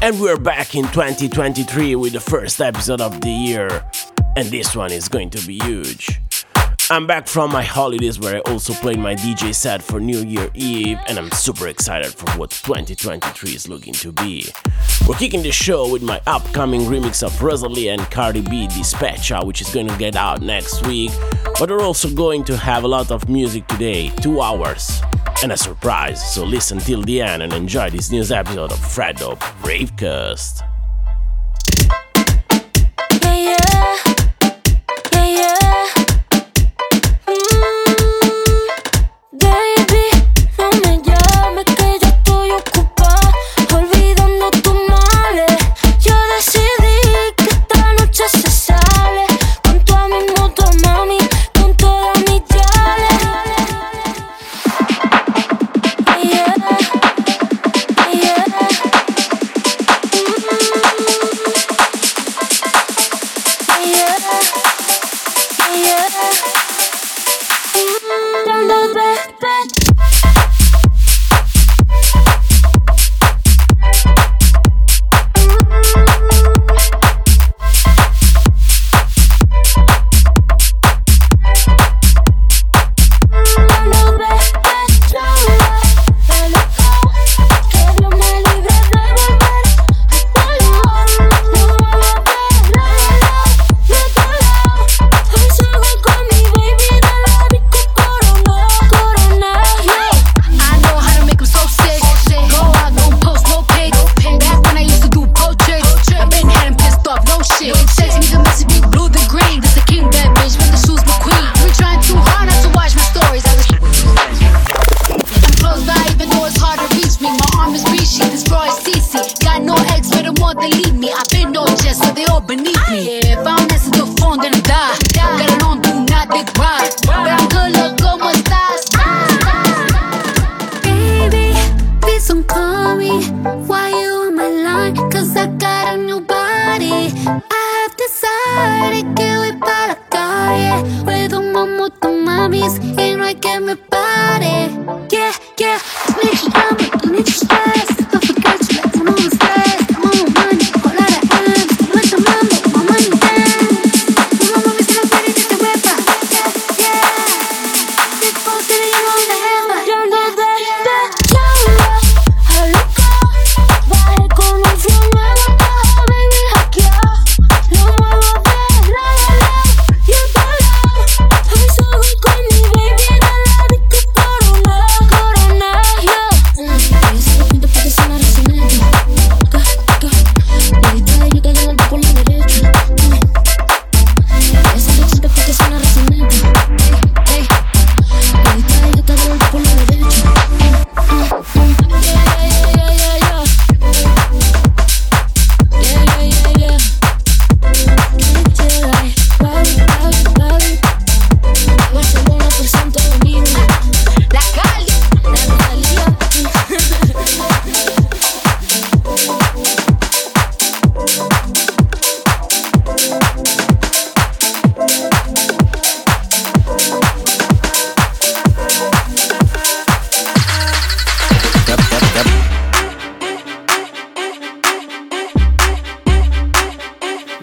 And we're back in 2023 with the first episode of the year. And this one is going to be huge. I'm back from my holidays where I also played my DJ set for New Year Eve, and I'm super excited for what 2023 is looking to be. We're kicking the show with my upcoming remix of Rosalía and Cardi B Despechá, which is going to get out next week. But we're also going to have a lot of music today, two hours, and a surprise. So listen till the end and enjoy this new episode of Fredo Bravecast.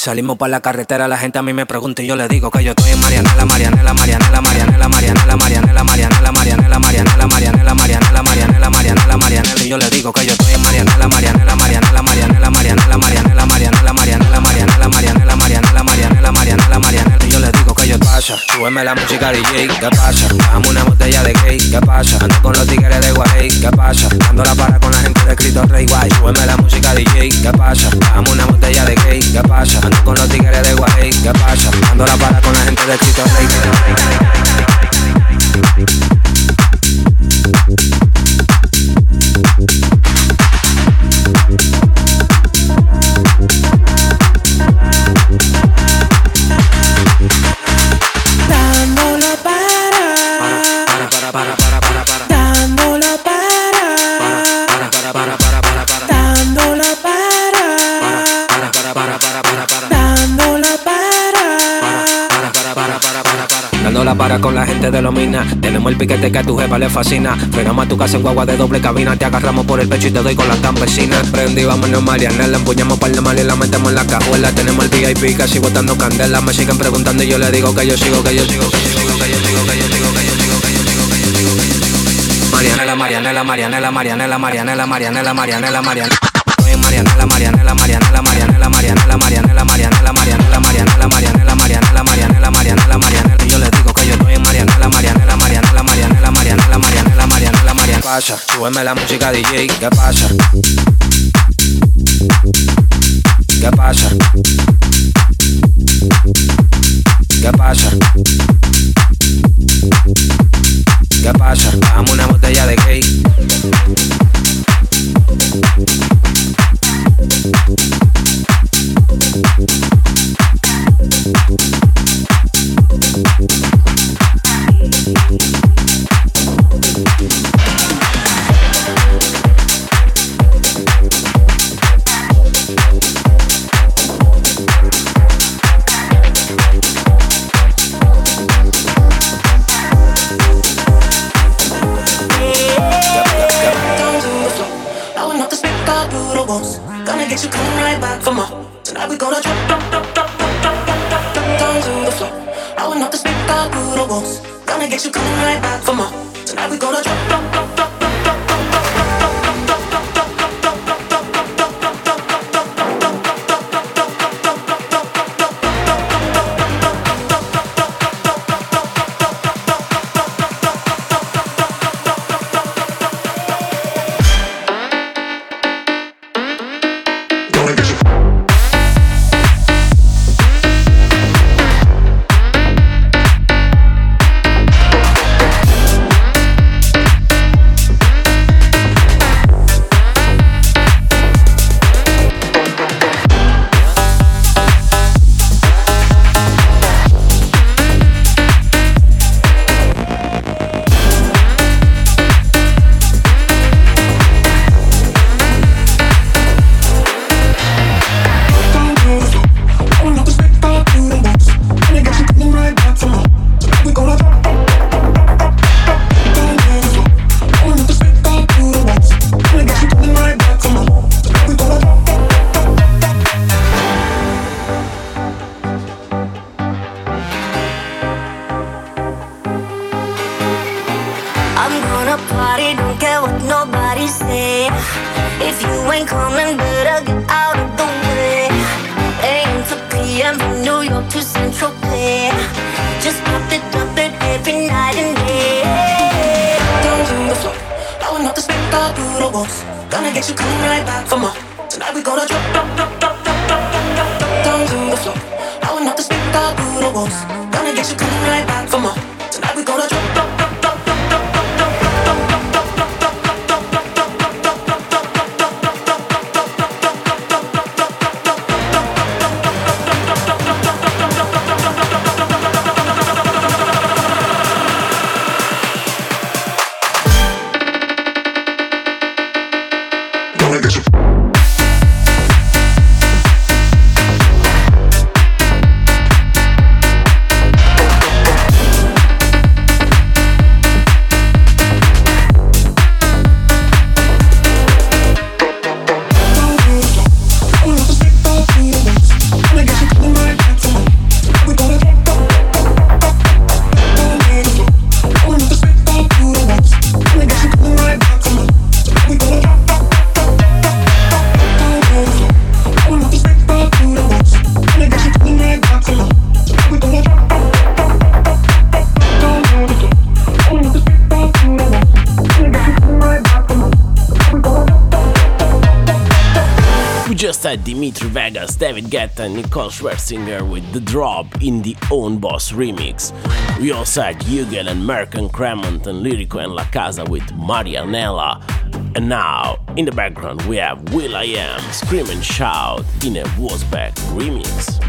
Salimos para la carretera, la gente a mí me pregunta y yo le digo que yo estoy en Marianela, Marianela, Marianela, Marianela, Marianela, Marianela, Marianela, Marianela, Marianela, Marianela, Marianela, Marianela, Marianela, Marianela, y yo le digo que yo estoy en Marianela, Marianela, Marianela, Marianela, Marianela, Marianela, Marianela, Marianela, Marianela, Marianela, Marianela, Marianela, Marianela, Marianela, le digo que yo pasa, súbeme la música DJ, ¿qué pasa? Dame una botella de cake, ¿qué pasa? Ando con los tigres de Guay, ¿qué pasa? Dando la para con la gente de Cristo Rey Guay, súbeme la música DJ, ¿qué pasa? Dame una botella de cake, ¿qué pasa? con los tigres de Guay, ¿qué pasa? Ando la para con la gente de Chito Rey. Compara con la gente de Lomina. Tenemos el piquete que a tu jefa le fascina. Fregamos a tu casa en guagua de doble cabina. Te agarramos por el pecho y te doy con las campesinas. Prendí, vámonos Marianela. Empuñamos par de mal y la metemos en la cajuela. Tenemos el VIP casi botando candela. Me siguen preguntando y yo le digo que yo sigo, que yo sigo, que yo sigo, que yo sigo, que yo sigo, que yo sigo, que yo sigo, que yo sigo. Marianela, Marianela, Marianela, Marianela, Marianela, Marianela, Marianela, Marianela. Marianela, Marianela, Marianela, Marianela, Marianela, Marianela, Marianela, Marianela, Marianela, Marianela, Marianela, Marianela, Marianela, Marianela. Yo les digo Marianela, Marianela, Marianela, Marianela, Marianela, Marianela, Marianela, Marianela. Pasa, súbeme la música DJ, ¿qué pasa? ¿Qué pasa? ¿Qué pasa? ¿Qué pasa? Dame una botella de gay. Gonna get you coming right back for more. Tonight we gonna drop, drop. David Guetta, and Nicole Scherzinger with The Drop in the Own Boss remix. We also had Hugel and Merk and Kremont and Lirico En La Casa with Marianela. And now, in the background, we have will.i.am Scream and Shout in a Wozback remix.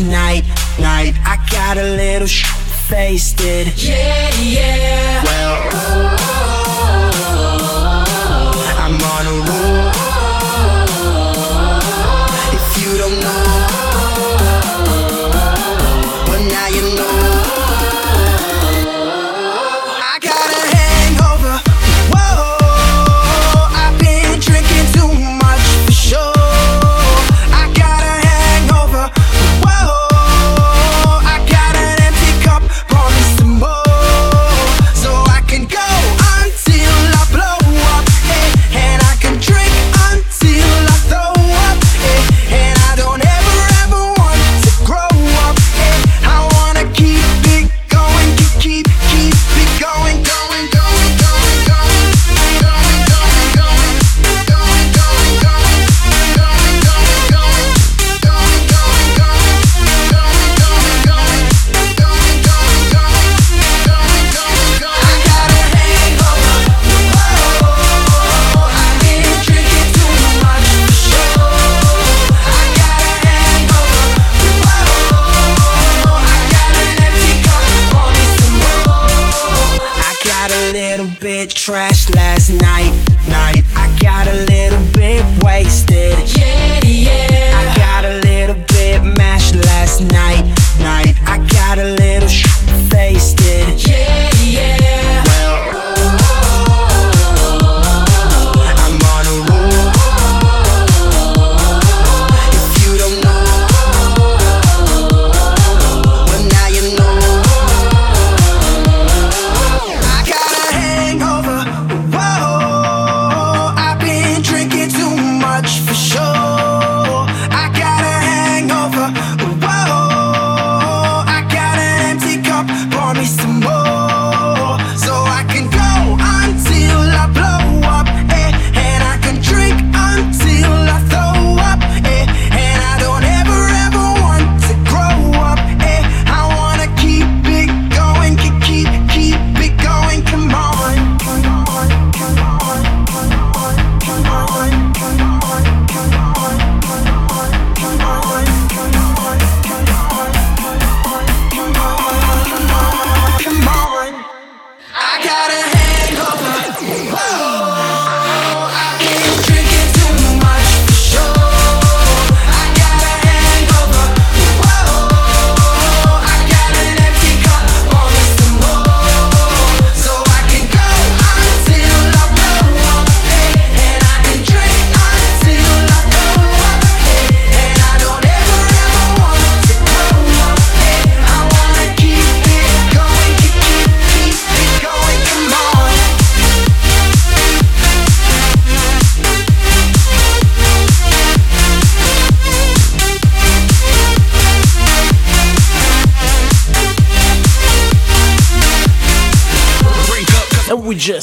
night.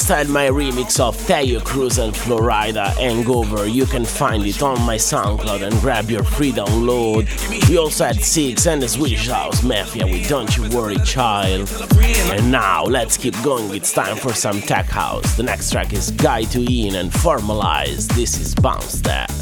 styled my remix of Theo Cruz and Florida Hangover. You can find it on my SoundCloud and grab your free download. We also had Six and the Swedish House Mafia with Don't You Worry Child. And now let's keep going, it's time for some tech house. The next track is Guy to In and Formalize. This is Bounce That.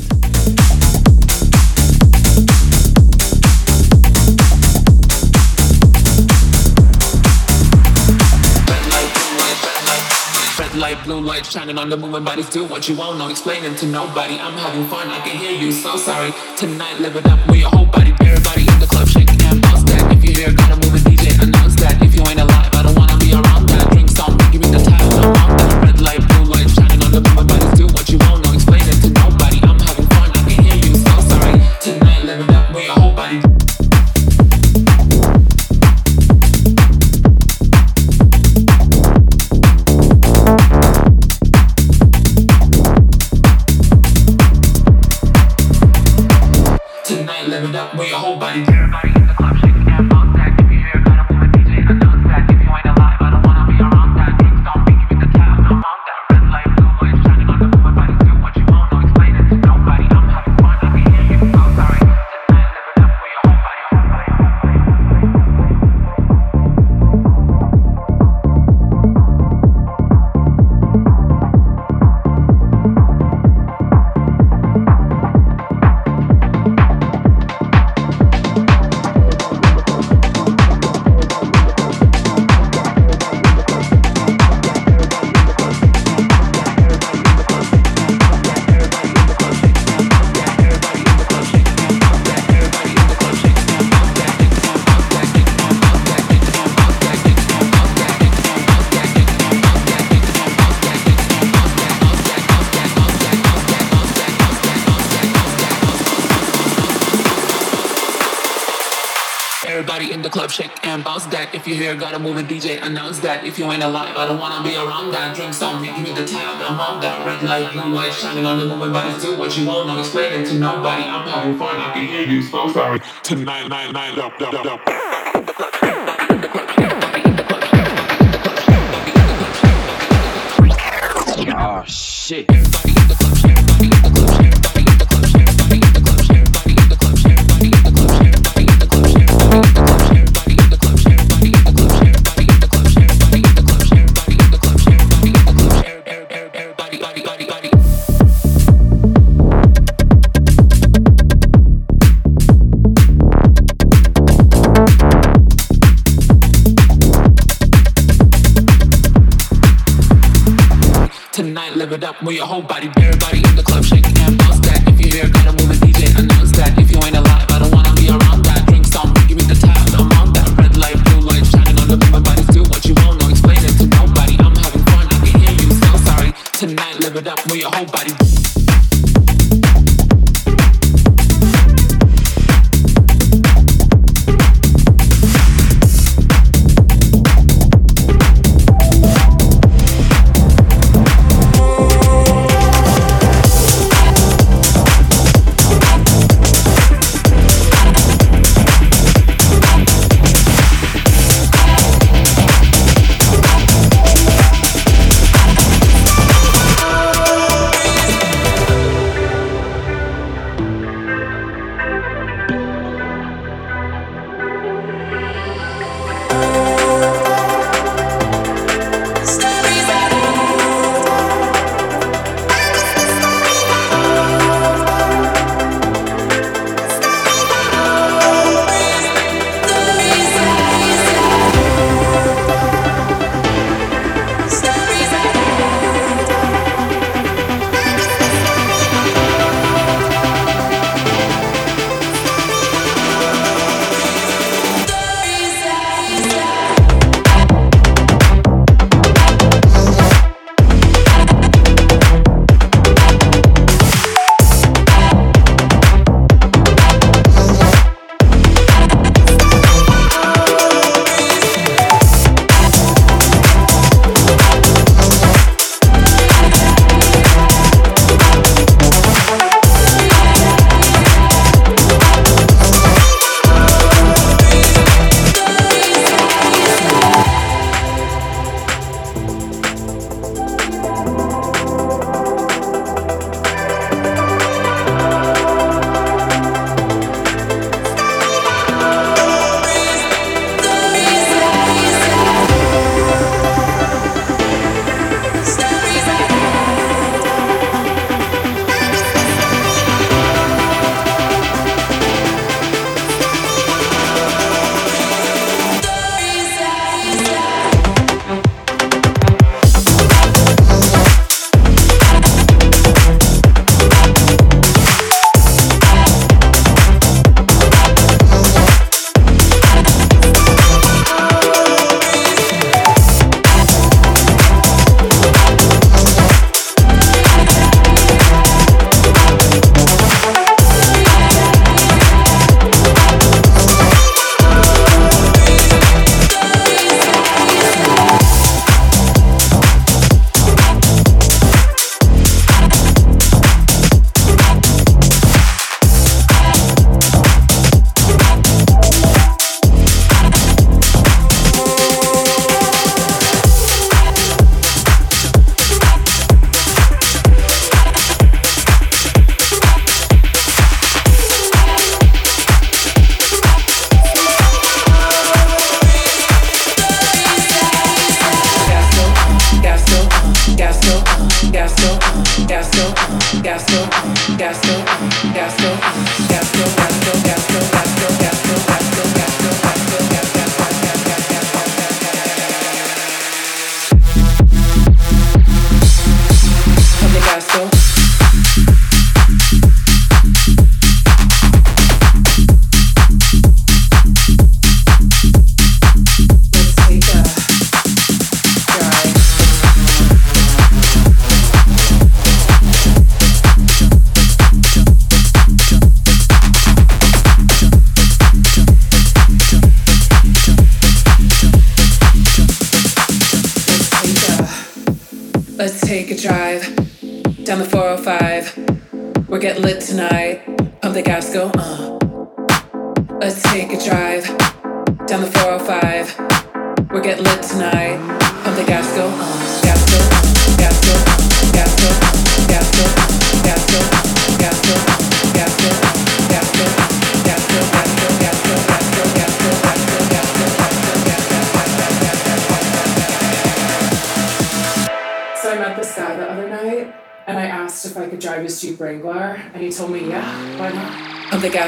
light, blue light shining on the moving bodies. Do what you want, no explaining to nobody. I'm having fun, I can hear you, so sorry. Tonight, live it up with your whole body, everybody in the club shaking and bounce that. If you hear, gotta move it, DJ, announce that. If you ain't alive, I don't wanna be around that. Drinks on, give me the time, I'm on that. You hear gotta move a DJ, announce that. If you ain't alive, I don't wanna be around that. Drink some, give me the tab, I'm on that. Red light, blue light, shining on the moving bodies. Do what you want, no explaining to nobody. I'm having fun, I can hear you, so sorry. Tonight, night, night, up, up, up. Move your whole body. Everybody in the club, shake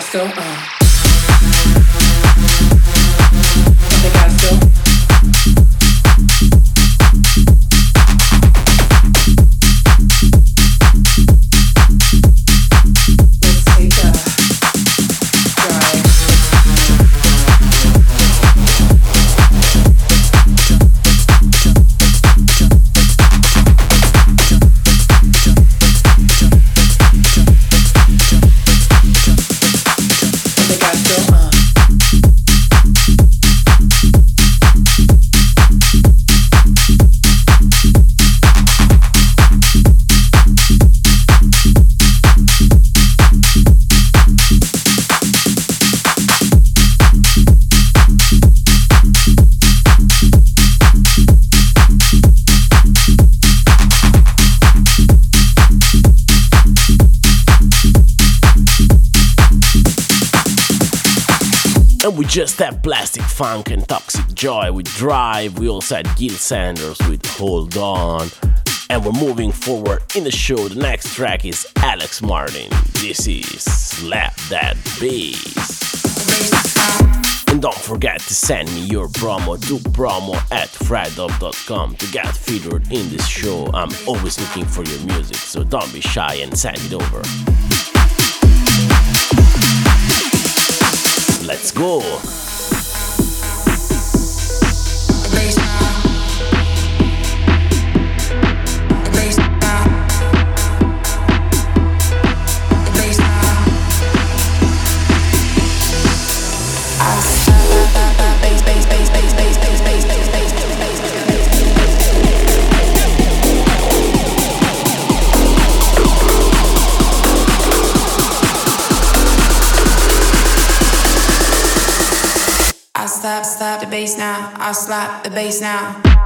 still. Oh. just that Plastik Funk and toxic joy with Drive. We also had Gil Sanders with Hold On. And we're moving forward in the show. The next track is Alex Martin. This is Slap That Bass. And don't forget to send me your promo to promo at fredup.com to get featured in this show. I'm always looking for your music, so don't be shy and send it over. Let's go! slap the bass now.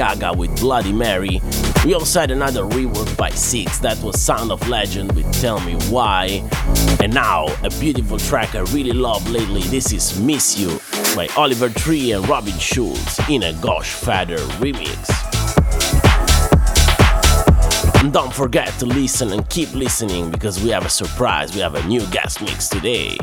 Gaga with Bloody Mary. We also had another rework by Six that was Sound of Legend with Tell Me Why. And now, a beautiful track I really love lately. This is Miss You by Oliver Tree and Robin Schulz in a Gosh Feather remix. And don't forget to listen and keep listening because we have a surprise. We have a new guest mix today.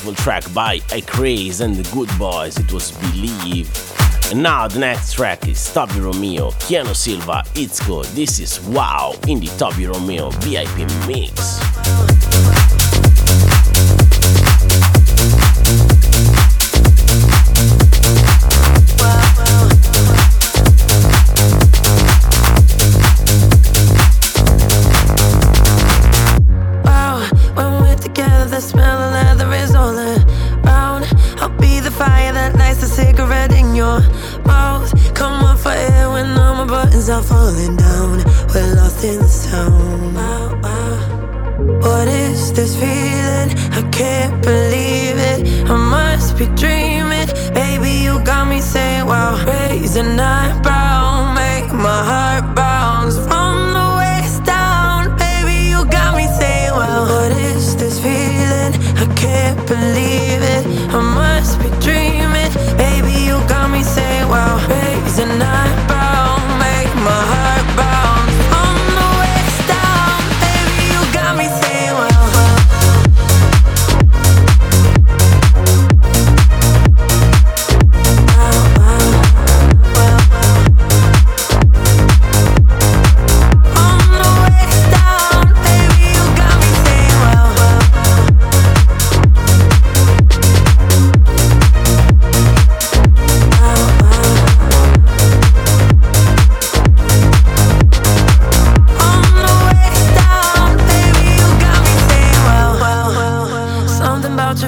beautiful track by iCraze and the Good Boys, it was Believe. And now the next track is Toby Romeo, Keanu Silva, It's Good. This is Wow in the Toby Romeo VIP mix.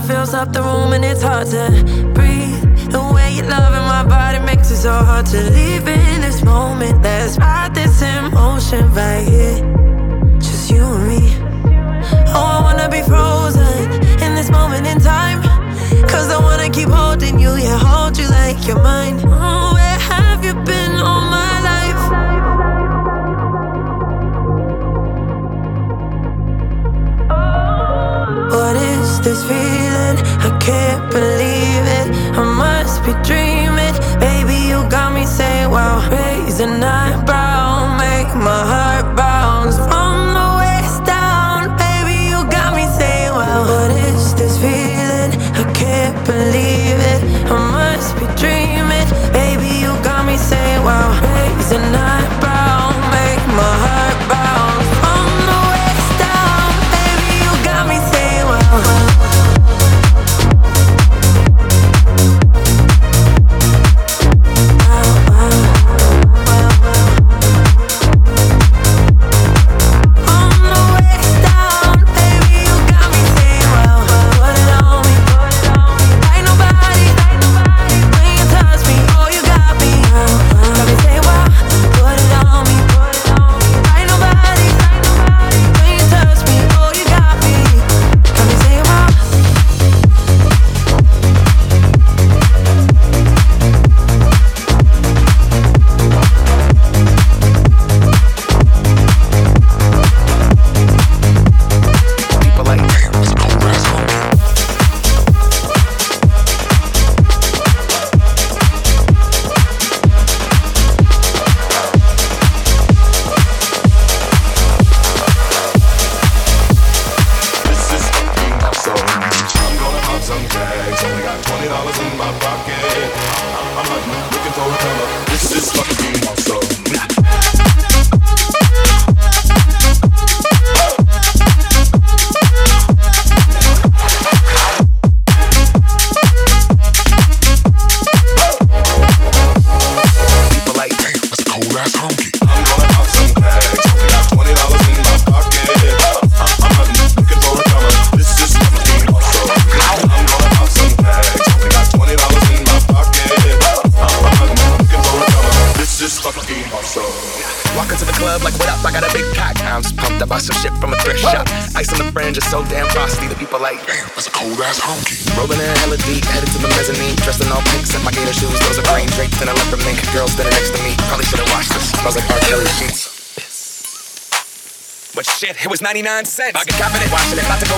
fills up the room and it's hard to breathe. The way you love in my body makes it so hard to leave in this moment. Let's ride this emotion right here, just you and me. Oh, I wanna be frozen in this moment in time. Cause I wanna keep holding you, yeah, hold you like you're mine. Oh, where have you been all my life? What is this feeling? be dreaming. 99 cents. I can cop it, it, about to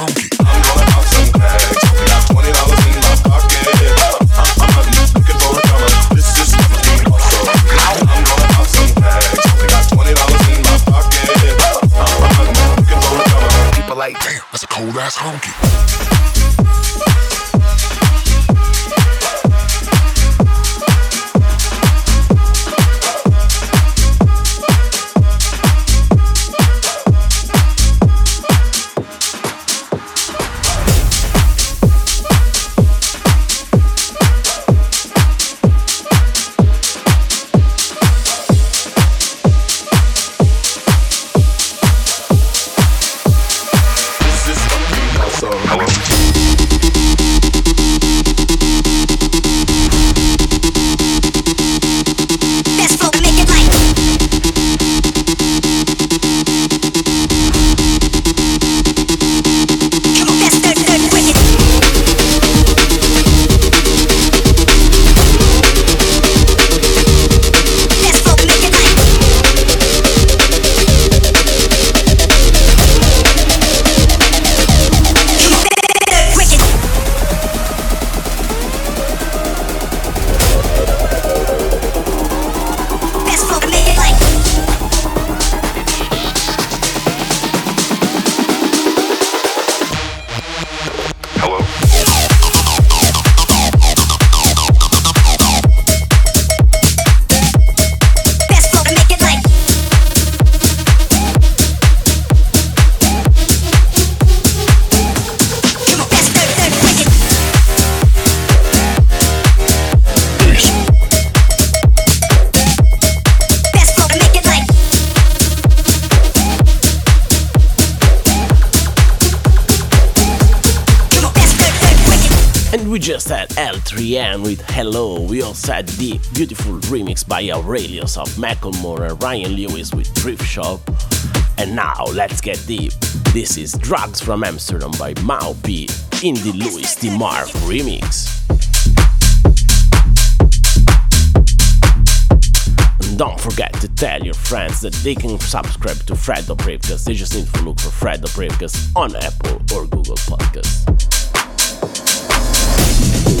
funky. End with Hello. We also had the beautiful remix by Aurelius of Macklemore and Ryan Lewis with Thrift Shop. And now let's get deep. This is Drugs from Amsterdam by Mau P in the Louis D. Remix. don't forget to tell your friends that they can subscribe to Fred the Briefcast. They just need to look for Fred the Briefcast on Apple or Google Podcasts.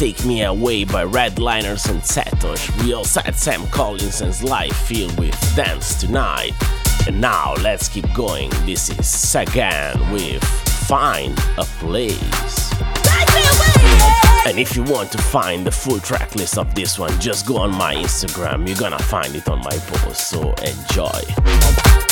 Take Me Away by Redliners and Satosh. We also had Sam Collins and Sly filled with Dance Tonight. And now let's keep going. This is Sagan with Find a Place. And if you want to find the full track list of this one, just go on my Instagram. You're gonna find it on my post. So enjoy.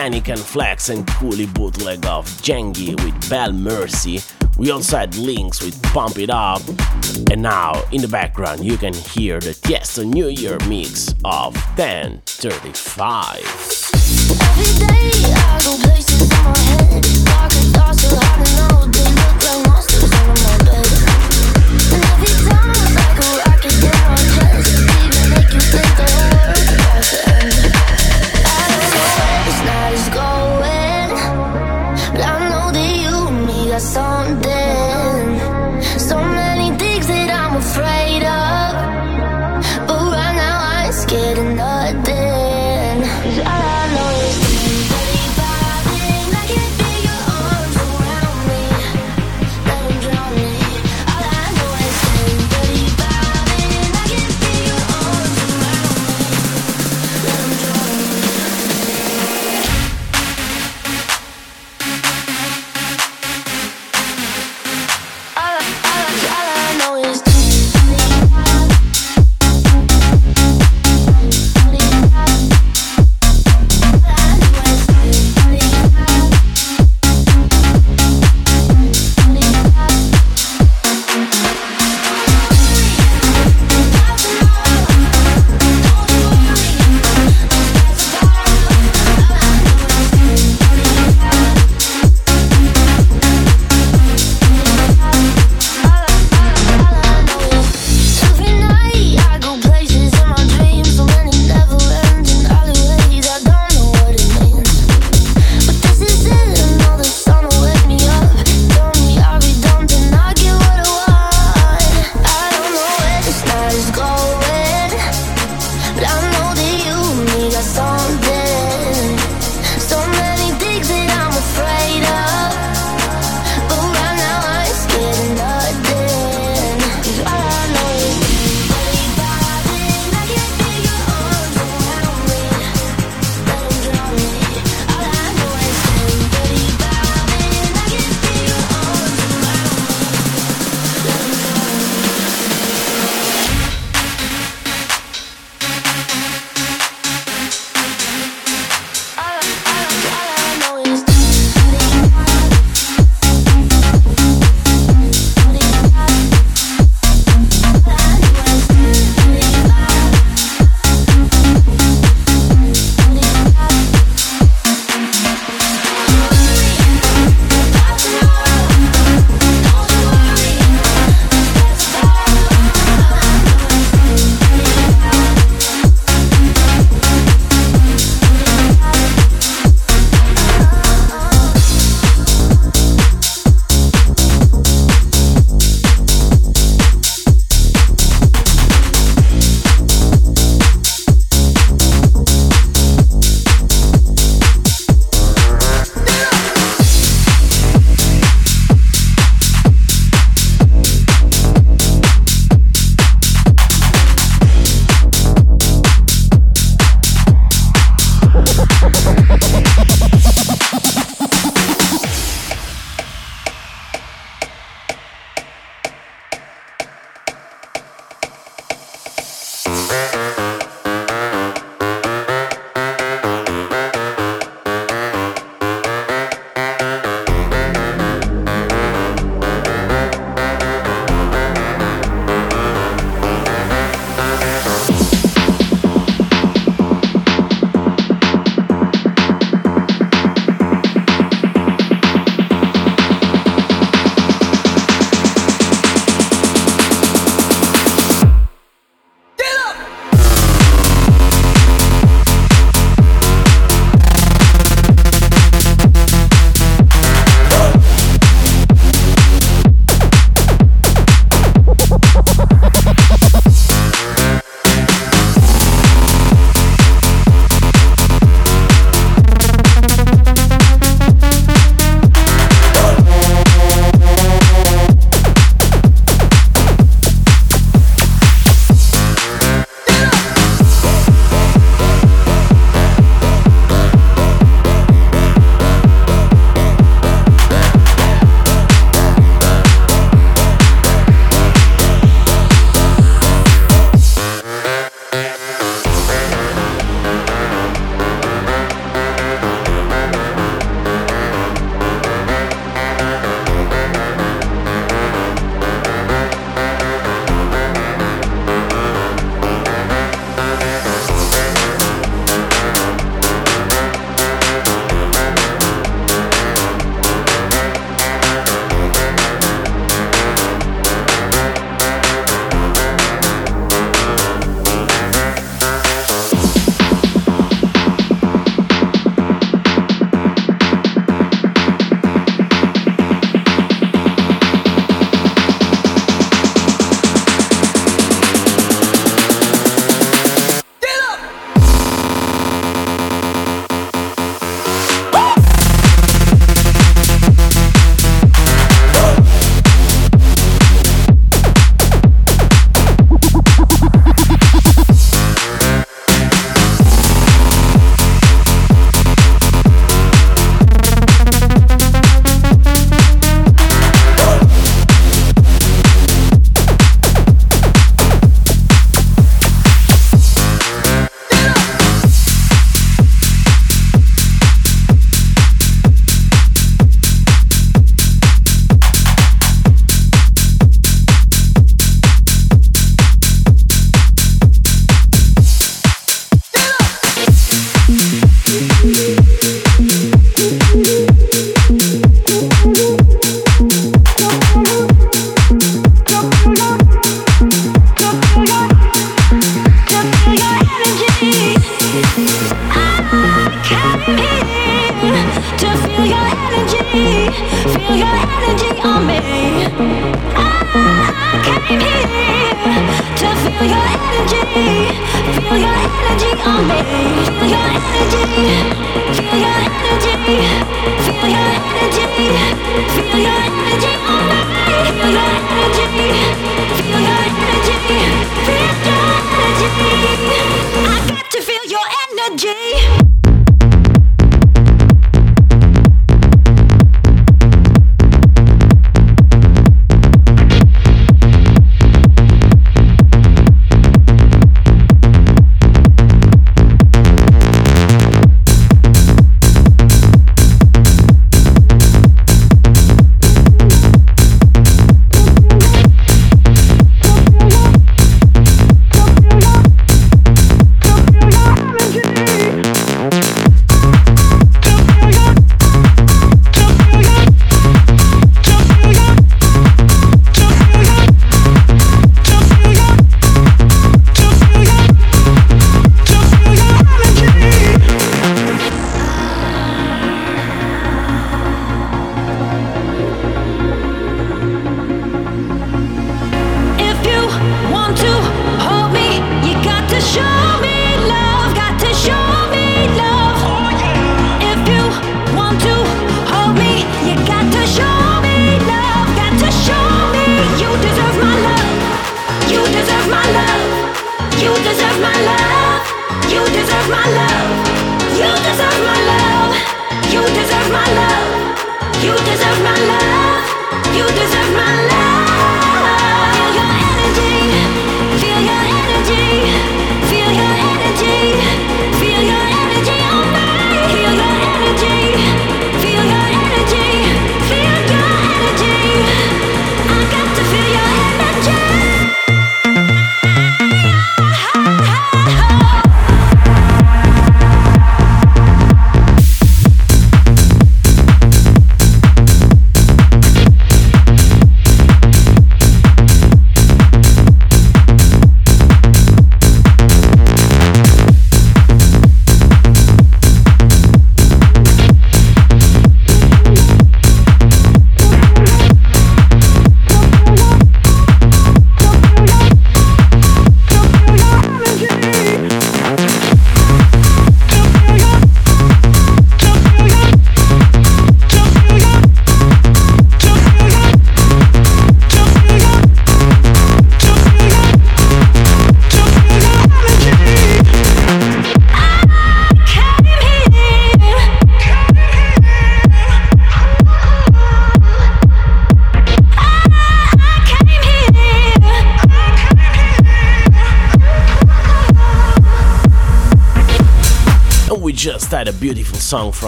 Sani and flex and coolie bootleg off Jengi with Bel Mercy. We also had links with Pump It Up. And now, in the background, you can hear the Tiesto New Year mix of 1035.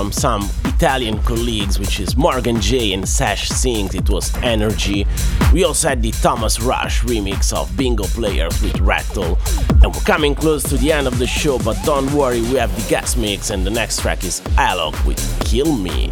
From some Italian colleagues, which is Morgan J and Sash Sings. It was Energy. We also had the Thomas Rush remix of Bingo Players with Rattle. And we're coming close to the end of the show, but don't worry, we have the guest mix, and the next track is Alok with Kill Me.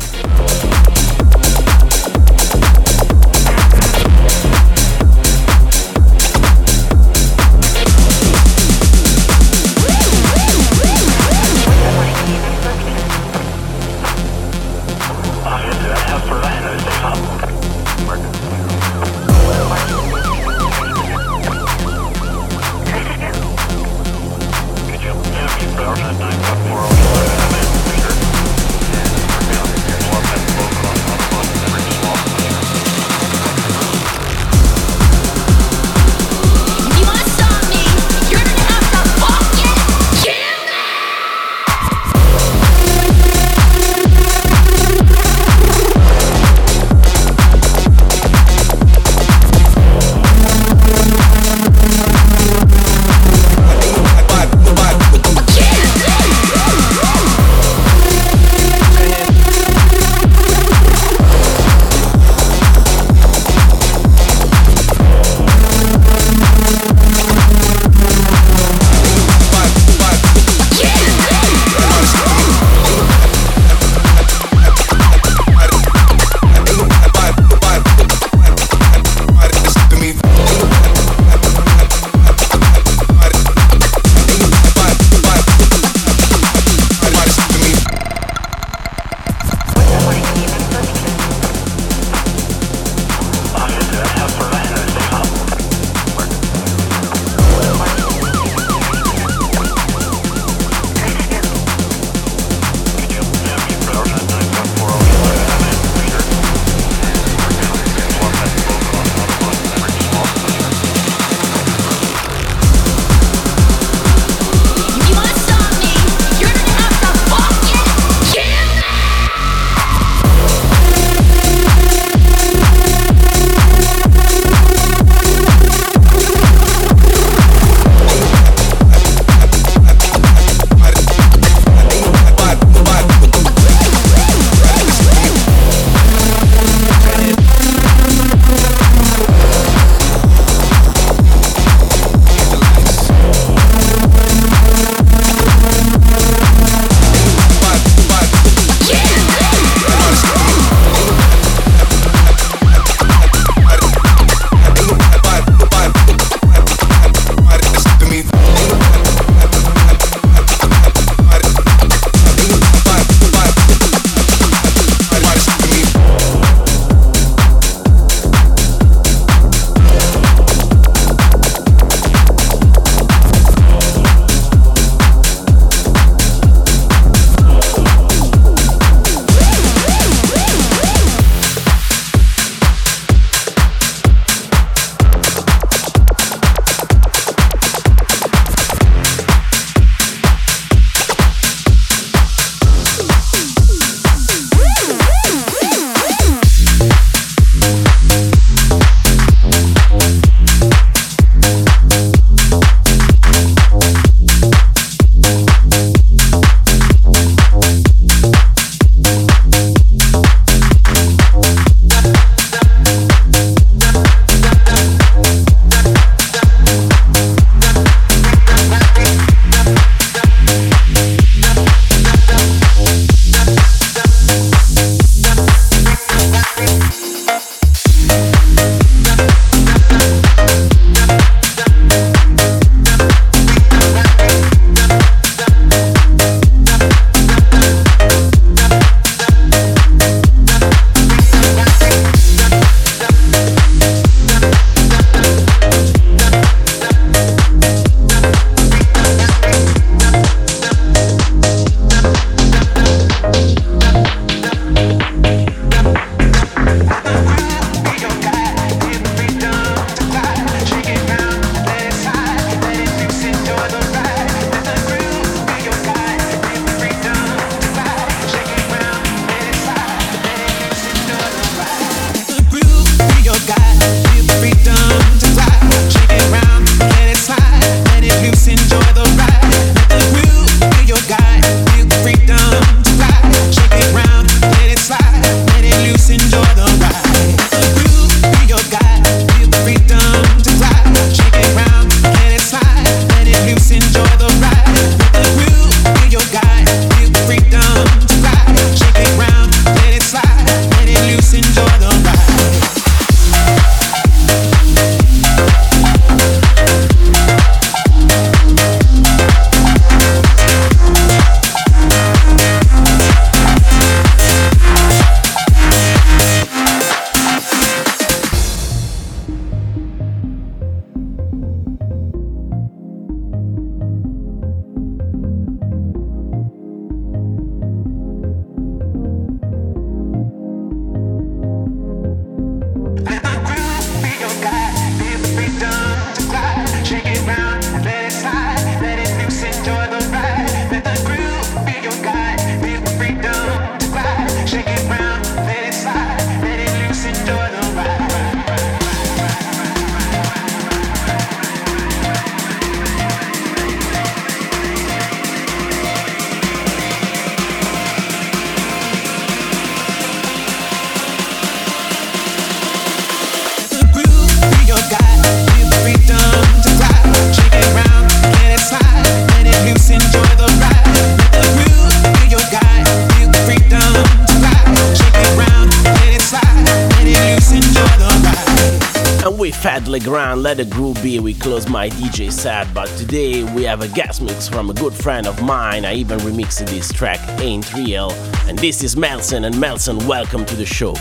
Close my DJ set, but today we have a guest mix from a good friend of mine. I even remixed this track, Ain't Real, and this is Melson, and Melson, welcome to the show.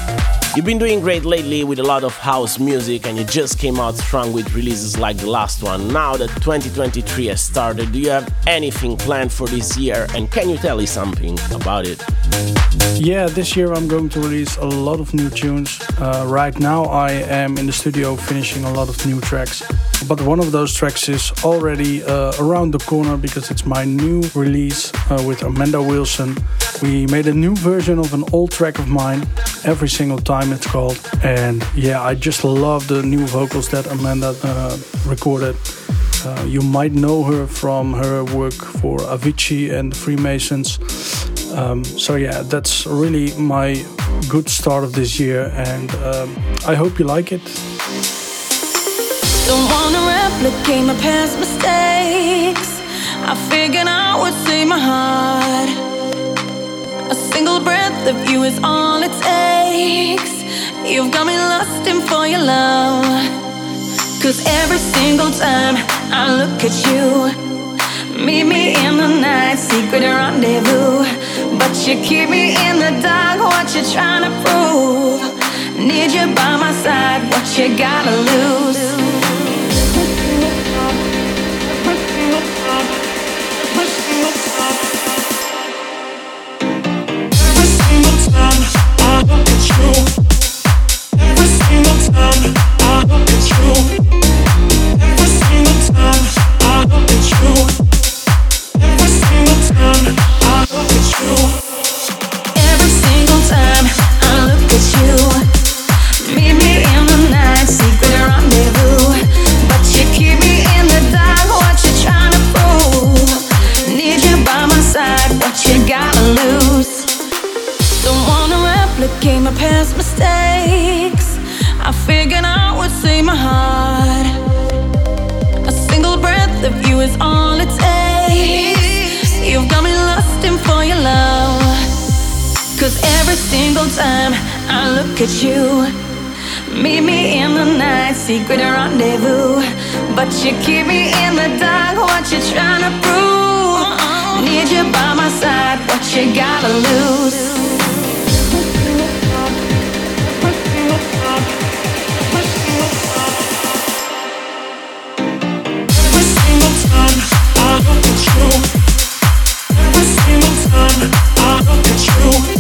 You've been doing great lately with a lot of house music, and you just came out strong with releases like the last one. Now that 2023 has started, do you have anything planned for this year, and can you tell us something about it? Yeah, this year I'm going to release a lot of new tunes. Uh, right now I am in the studio finishing a lot of new tracks. But one of those tracks is already uh, around the corner because it's my new release uh, with Amanda Wilson. We made a new version of an old track of mine, Every Single Time it's called. And yeah, I just love the new vocals that Amanda uh, recorded. Uh, you might know her from her work for Avicii and Freemasons. Um, so yeah, that's really my good start of this year, and um, I hope you like it. Don't wanna replicate my past mistakes. I figured I would save my heart. A single breath of you is all it takes. You've got me lusting for your love. Cause every single time I look at you, meet me in the night, secret rendezvous. But you keep me in the dark, what you trying to prove? Need you by my side, what you gotta lose? Look figured I would save my heart. A single breath of you is all it takes. You've got me lusting for your love. Cause every single time I look at you, meet me in the night, secret rendezvous. But you keep me in the dark, what you trying to prove? Need you by my side, what you gotta lose? Look at you, every single time I look at you,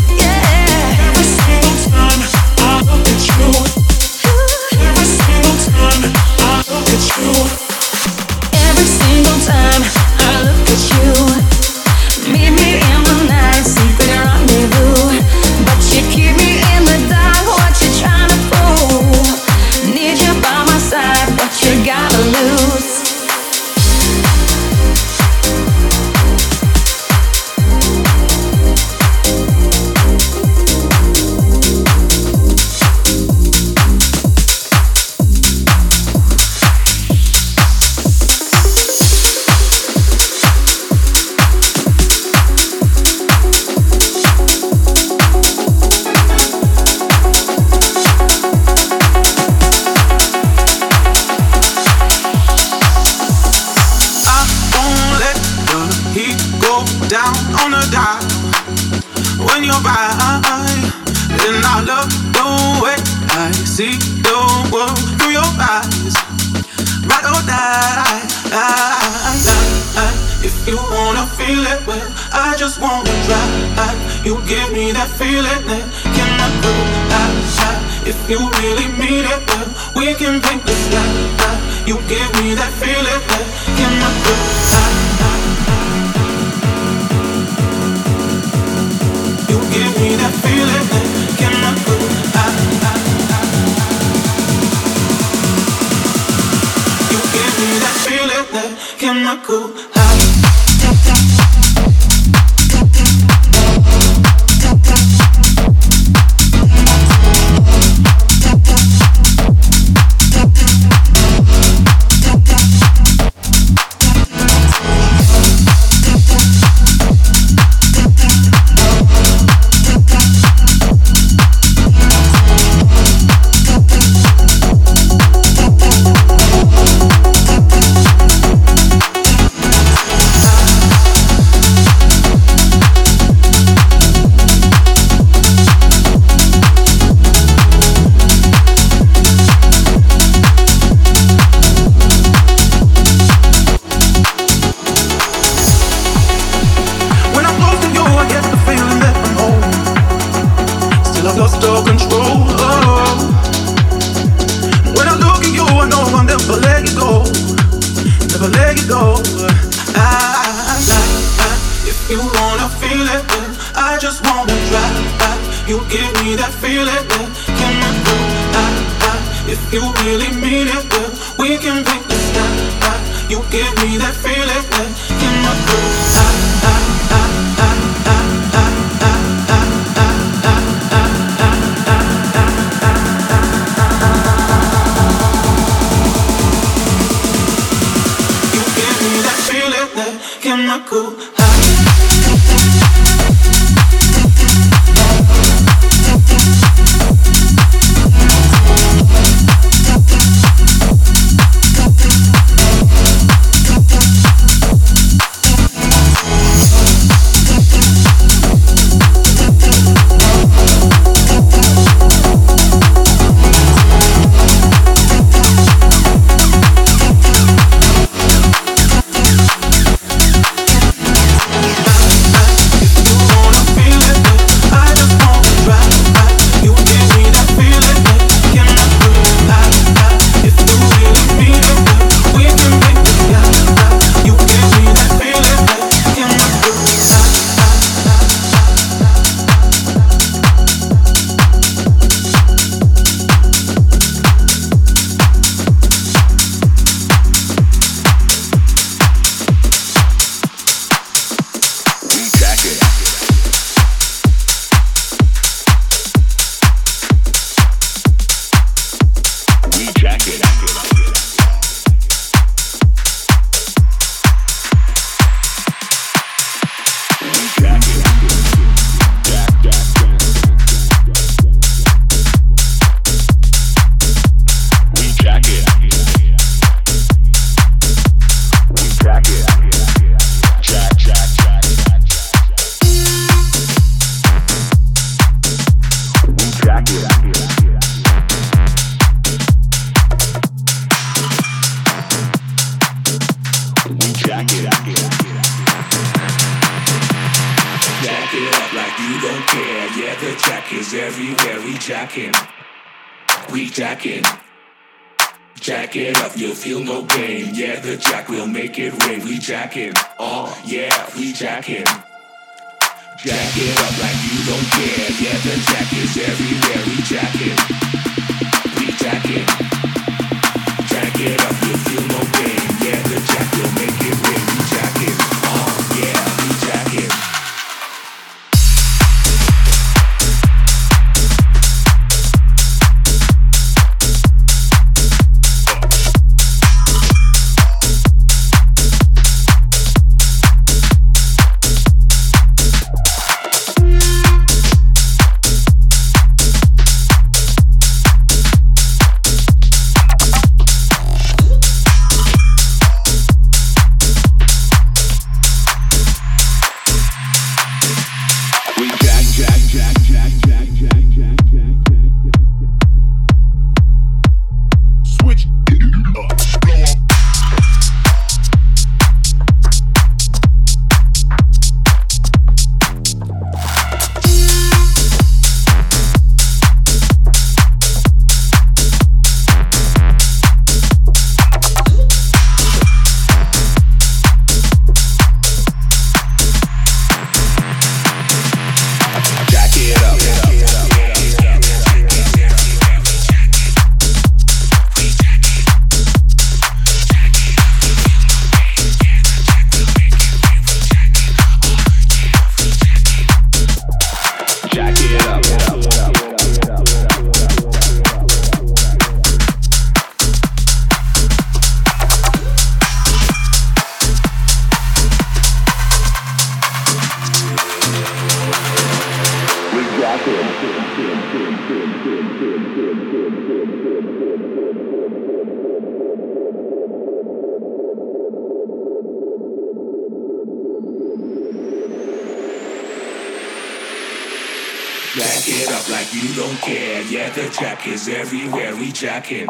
is everywhere. We jacking,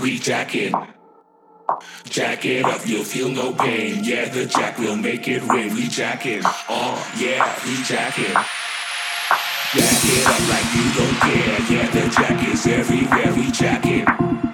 we jacking. Jack it up, you'll feel no pain. Yeah, the jack will make it rain. We jacking, oh yeah, we jacking. Jack it up like you don't care. Yeah, the jack is everywhere. We jacking.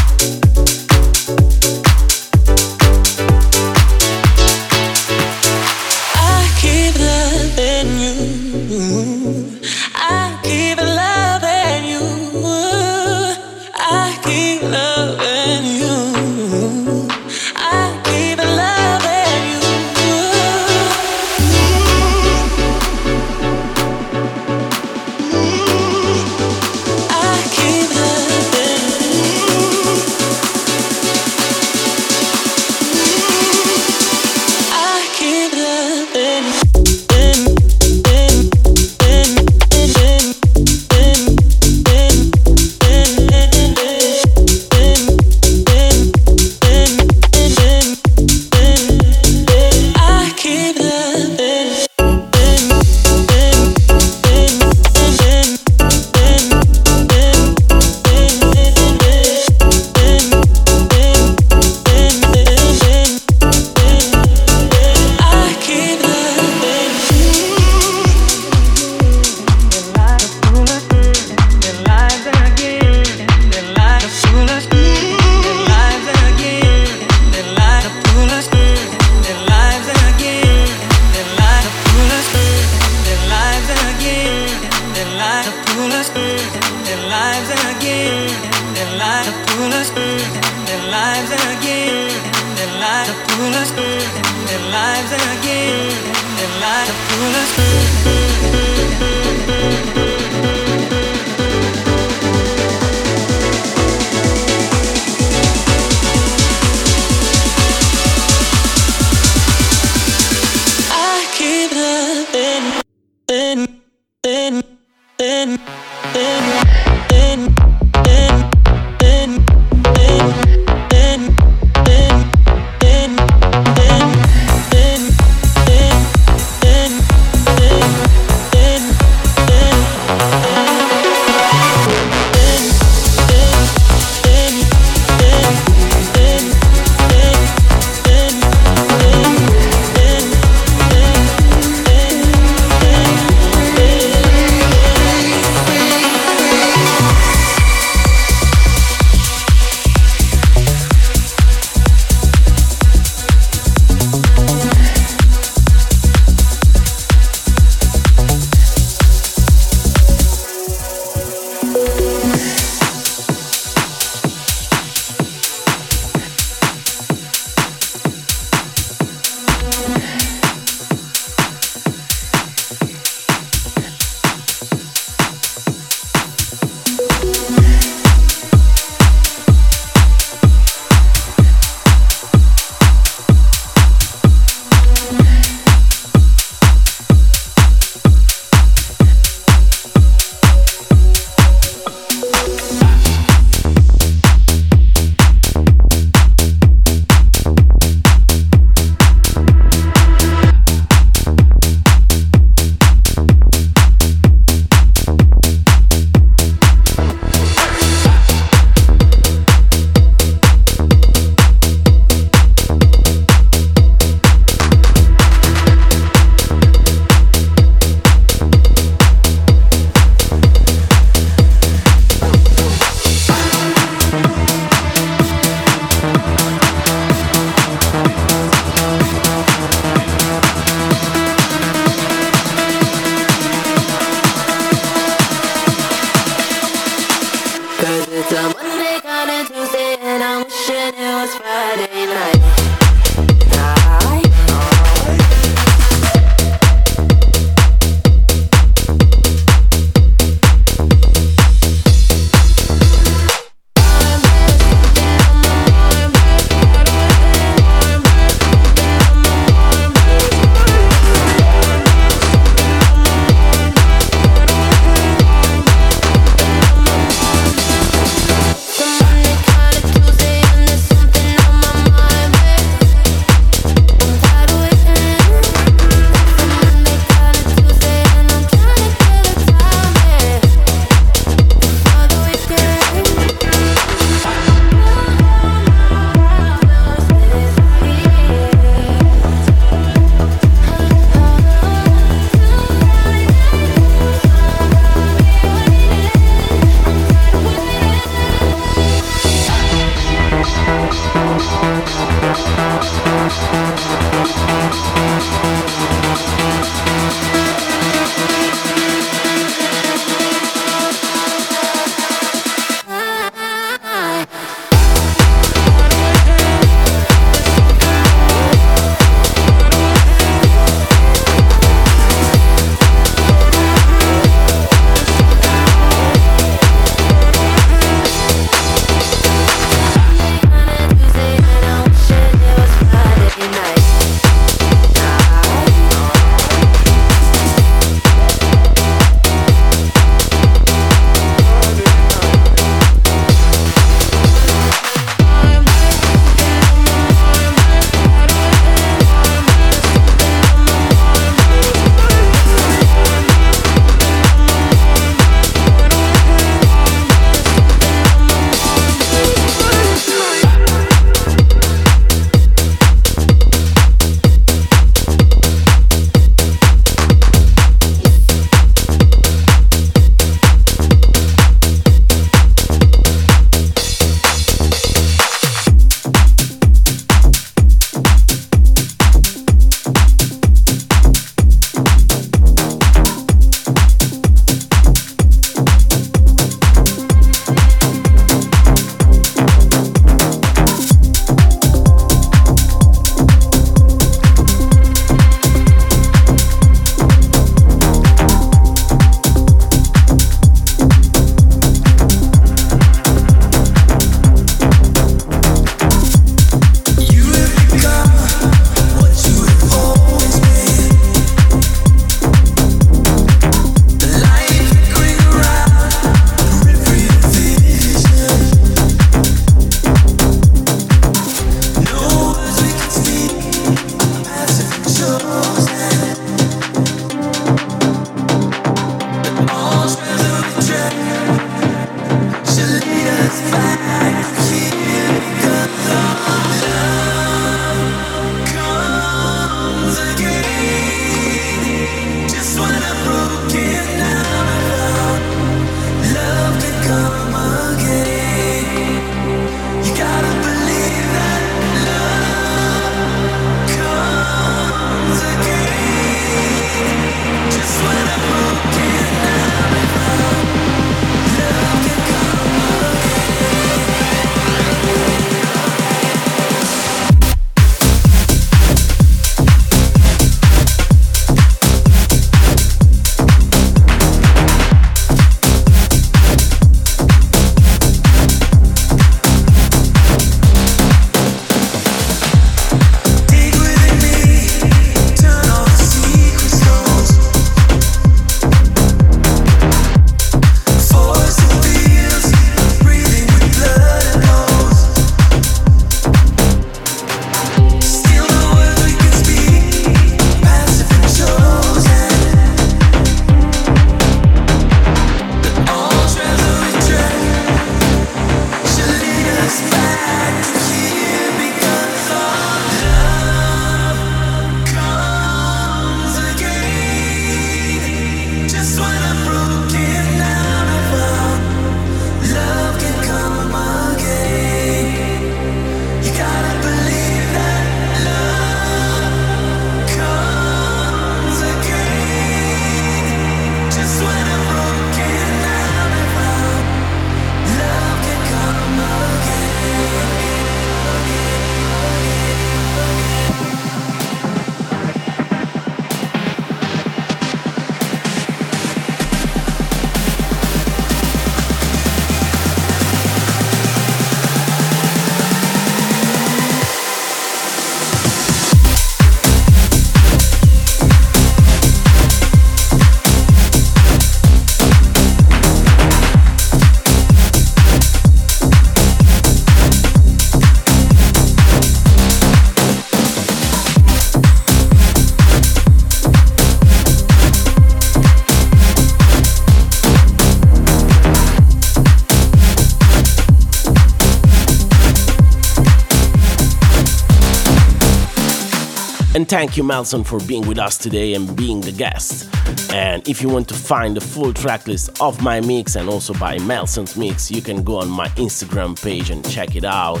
Thank you, Melson, for being with us today and being the guest. And if you want to find the full track list of my mix and also by Melson's mix, you can go on my Instagram page and check it out.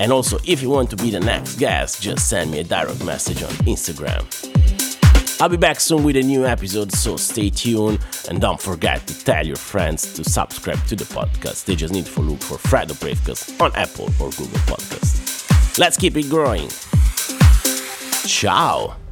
And also, if you want to be the next guest, just send me a direct message on Instagram. I'll be back soon with a new episode, so stay tuned and don't forget to tell your friends to subscribe to the podcast. They just need to look for Fredo Podcast on Apple or Google Podcasts. Let's keep it growing. Tchau!